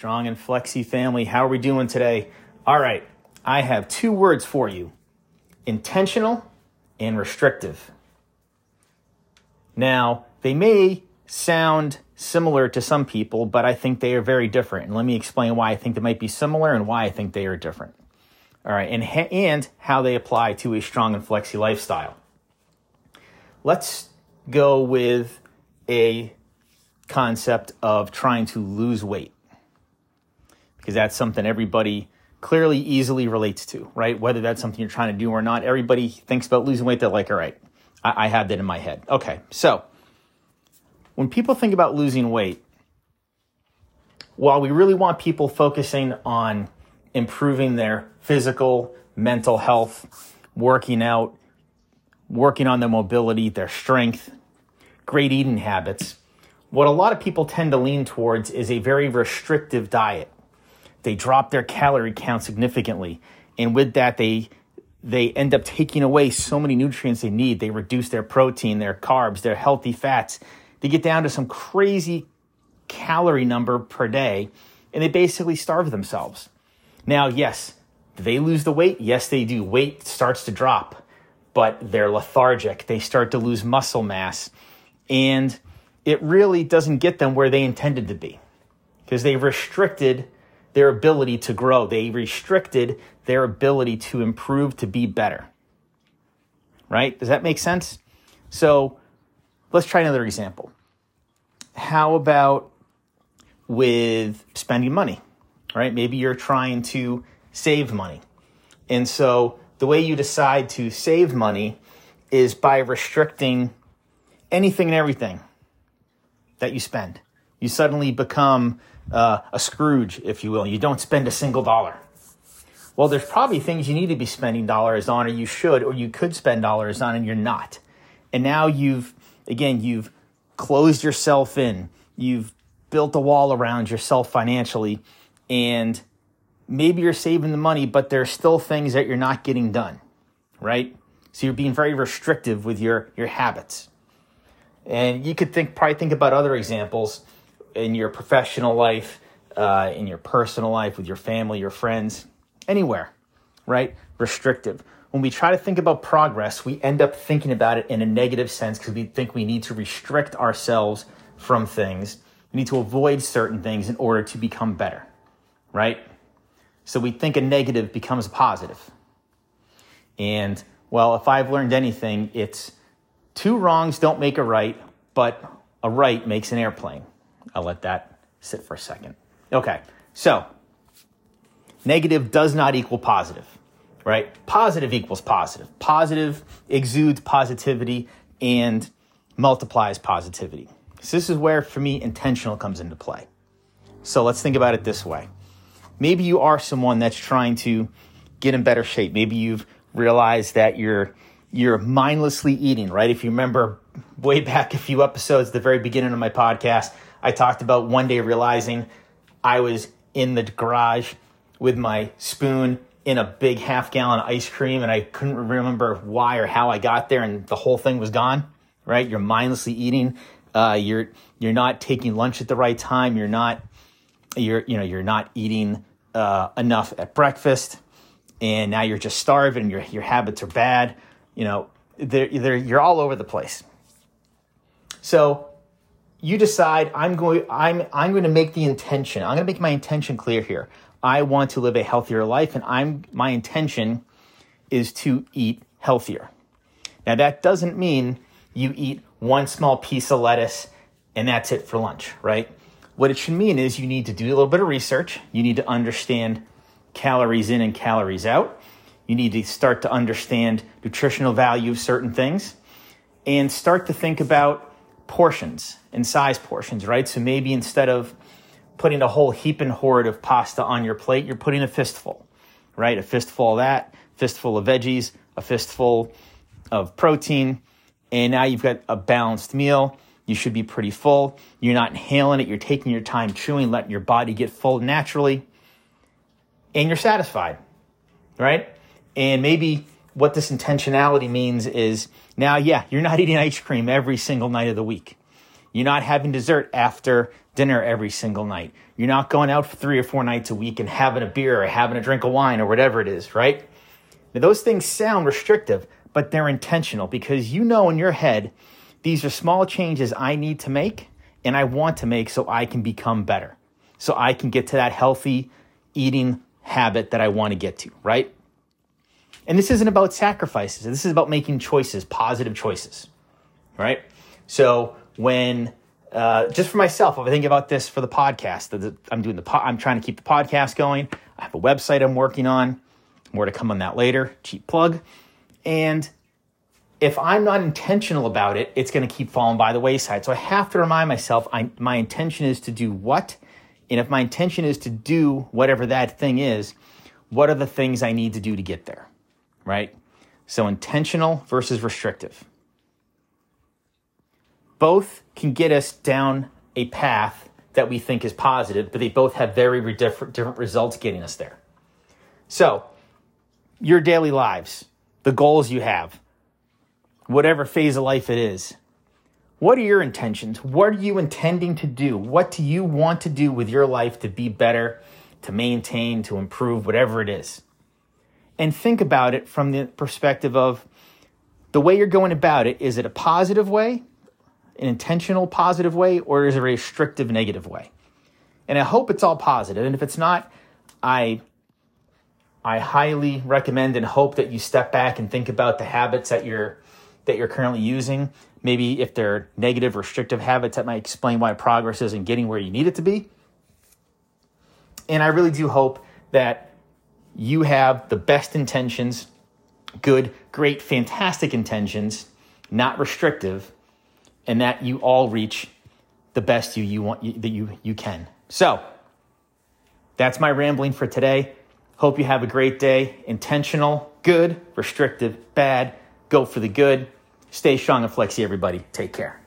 Strong and Flexi family, how are we doing today? All right, I have two words for you intentional and restrictive. Now, they may sound similar to some people, but I think they are very different. And let me explain why I think they might be similar and why I think they are different. All right, and, and how they apply to a strong and flexi lifestyle. Let's go with a concept of trying to lose weight because that's something everybody clearly easily relates to, right? Whether that's something you're trying to do or not, everybody thinks about losing weight. They're like, all right, I, I have that in my head. Okay, so when people think about losing weight, while we really want people focusing on improving their physical, mental health, working out, working on their mobility, their strength, great eating habits, what a lot of people tend to lean towards is a very restrictive diet. They drop their calorie count significantly, and with that, they they end up taking away so many nutrients they need. They reduce their protein, their carbs, their healthy fats. They get down to some crazy calorie number per day, and they basically starve themselves. Now, yes, they lose the weight? Yes, they do. Weight starts to drop, but they're lethargic. They start to lose muscle mass, and it really doesn't get them where they intended to be because they restricted their ability to grow. They restricted their ability to improve, to be better. Right? Does that make sense? So let's try another example. How about with spending money? Right? Maybe you're trying to save money. And so the way you decide to save money is by restricting anything and everything that you spend. You suddenly become uh, a Scrooge, if you will. You don't spend a single dollar. Well, there's probably things you need to be spending dollars on, or you should, or you could spend dollars on, and you're not. And now you've, again, you've closed yourself in. You've built a wall around yourself financially, and maybe you're saving the money, but there's still things that you're not getting done, right? So you're being very restrictive with your, your habits. And you could think, probably think about other examples in your professional life, uh, in your personal life, with your family, your friends, anywhere, right? Restrictive. When we try to think about progress, we end up thinking about it in a negative sense because we think we need to restrict ourselves from things. We need to avoid certain things in order to become better, right? So we think a negative becomes positive. And well, if I've learned anything, it's two wrongs don't make a right, but a right makes an airplane. I'll let that sit for a second. Okay, so negative does not equal positive, right? Positive equals positive. Positive exudes positivity and multiplies positivity. So, this is where, for me, intentional comes into play. So, let's think about it this way. Maybe you are someone that's trying to get in better shape. Maybe you've realized that you're you're mindlessly eating, right? If you remember way back a few episodes, the very beginning of my podcast, I talked about one day realizing I was in the garage with my spoon in a big half gallon ice cream and I couldn't remember why or how I got there and the whole thing was gone, right? You're mindlessly eating. Uh, you're, you're not taking lunch at the right time. You're not, you're, you know, you're not eating, uh, enough at breakfast and now you're just starving. Your, your habits are bad. You know, they're, they're, you're all over the place. So you decide I'm going I'm I'm going to make the intention. I'm going to make my intention clear here. I want to live a healthier life and I'm my intention is to eat healthier. Now that doesn't mean you eat one small piece of lettuce and that's it for lunch, right? What it should mean is you need to do a little bit of research. You need to understand calories in and calories out. You need to start to understand nutritional value of certain things and start to think about portions and size portions, right? So maybe instead of putting a whole heap and hoard of pasta on your plate, you're putting a fistful, right? A fistful of that, fistful of veggies, a fistful of protein, and now you've got a balanced meal. You should be pretty full. You're not inhaling it, you're taking your time chewing, letting your body get full naturally, and you're satisfied, right? And maybe what this intentionality means is now, yeah, you're not eating ice cream every single night of the week. You're not having dessert after dinner every single night. You're not going out for three or four nights a week and having a beer or having a drink of wine or whatever it is, right? Now, those things sound restrictive, but they're intentional because you know in your head these are small changes I need to make and I want to make so I can become better, so I can get to that healthy eating habit that I want to get to, right? And this isn't about sacrifices. This is about making choices, positive choices, right? So when uh, just for myself, if I think about this for the podcast, I'm doing the po- I'm trying to keep the podcast going. I have a website I'm working on. More to come on that later. Cheap plug. And if I'm not intentional about it, it's going to keep falling by the wayside. So I have to remind myself I, my intention is to do what? And if my intention is to do whatever that thing is, what are the things I need to do to get there? Right? So intentional versus restrictive. Both can get us down a path that we think is positive, but they both have very different, different results getting us there. So, your daily lives, the goals you have, whatever phase of life it is. What are your intentions? What are you intending to do? What do you want to do with your life to be better, to maintain, to improve, whatever it is? And think about it from the perspective of the way you're going about it. Is it a positive way, an intentional positive way, or is it a restrictive negative way? And I hope it's all positive. And if it's not, I I highly recommend and hope that you step back and think about the habits that you're that you're currently using. Maybe if they're negative, restrictive habits, that might explain why progress isn't getting where you need it to be. And I really do hope that you have the best intentions, good, great, fantastic intentions, not restrictive, and that you all reach the best you, you want you, that you, you can. So that's my rambling for today. Hope you have a great day. Intentional, good, restrictive, bad. Go for the good. Stay strong and flexi, everybody. Take care.